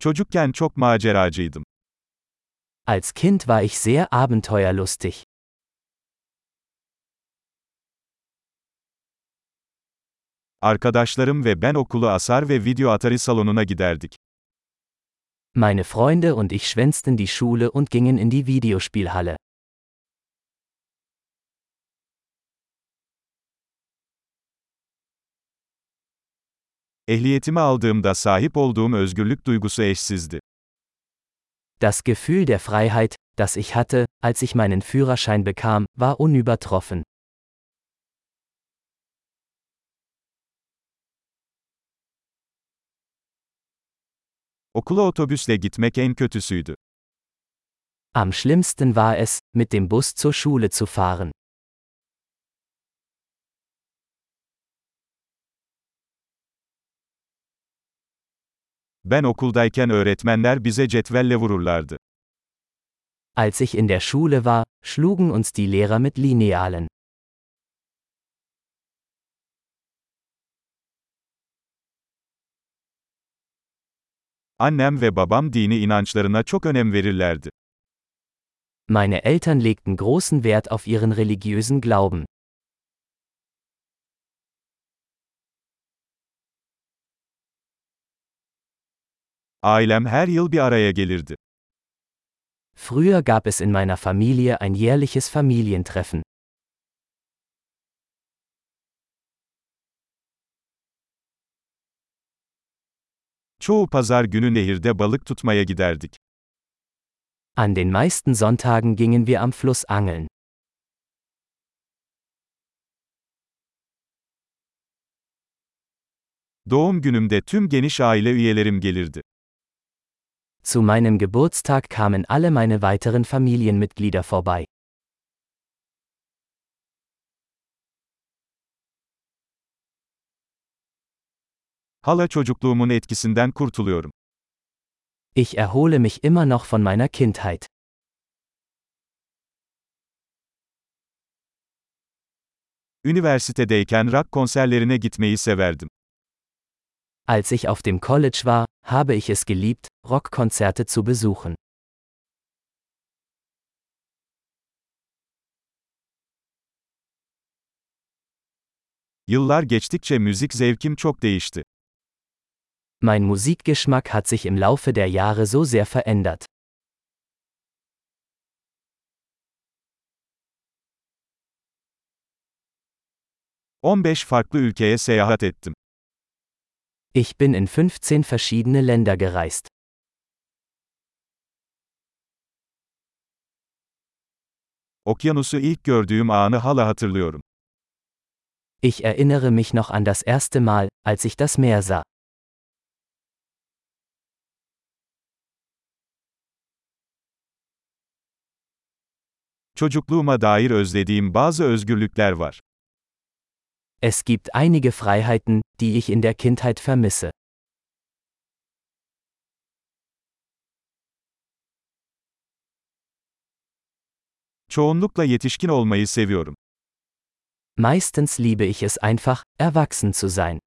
Çocukken çok maceracıydım. Als Kind war ich sehr abenteuerlustig. Arkadaşlarım ve ben okulu asar ve video atari salonuna giderdik. Meine Freunde und ich schwänzten die Schule und gingen in die Videospielhalle. Ehliyetimi aldığımda sahip olduğum özgürlük duygusu eşsizdi. Das Gefühl der Freiheit, das ich hatte, als ich meinen Führerschein bekam, war unübertroffen. Okula otobüsle gitmek en kötüsüydü. Am schlimmsten war es, mit dem Bus zur Schule zu fahren. Ben okuldayken öğretmenler bize cetvelle vururlardı. Als ich in der Schule war, schlugen uns die Lehrer mit Linealen. Annem ve babam dini inançlarına çok önem verirlerdi. Meine Eltern legten großen Wert auf ihren religiösen Glauben. Ailem her yıl bir araya gelirdi. Früher gab es in meiner Familie ein jährliches Familientreffen. Çoğu pazar günü nehirde balık tutmaya giderdik. An den meisten Sonntagen gingen wir am Fluss angeln. Doğum günümde tüm geniş aile üyelerim gelirdi. Zu meinem Geburtstag kamen alle meine weiteren Familienmitglieder vorbei. Hala çocukluğumun etkisinden kurtuluyorum. Ich erhole mich immer noch von meiner Kindheit. Üniversitedeyken rock konserlerine gitmeyi severdim. Als ich auf dem College war, habe ich es geliebt, Rockkonzerte zu besuchen. Yıllar geçtikçe müzik zevkim çok değişti. Mein Musikgeschmack hat sich im Laufe der Jahre so sehr verändert. ...15 farklı ülkeye seyahat ettim. Ich bin in 15 verschiedene Länder gereist. Okyanusu ilk gördüğüm anı hala hatırlıyorum. Ich erinnere mich noch an das erste Mal, als ich das Meer sah. Çocukluğuma dair özlediğim bazı özgürlükler var. Es gibt einige Freiheiten, die ich in der Kindheit vermisse. Çoğunlukla yetişkin olmayı seviyorum. Meistens liebe ich es einfach, erwachsen zu sein.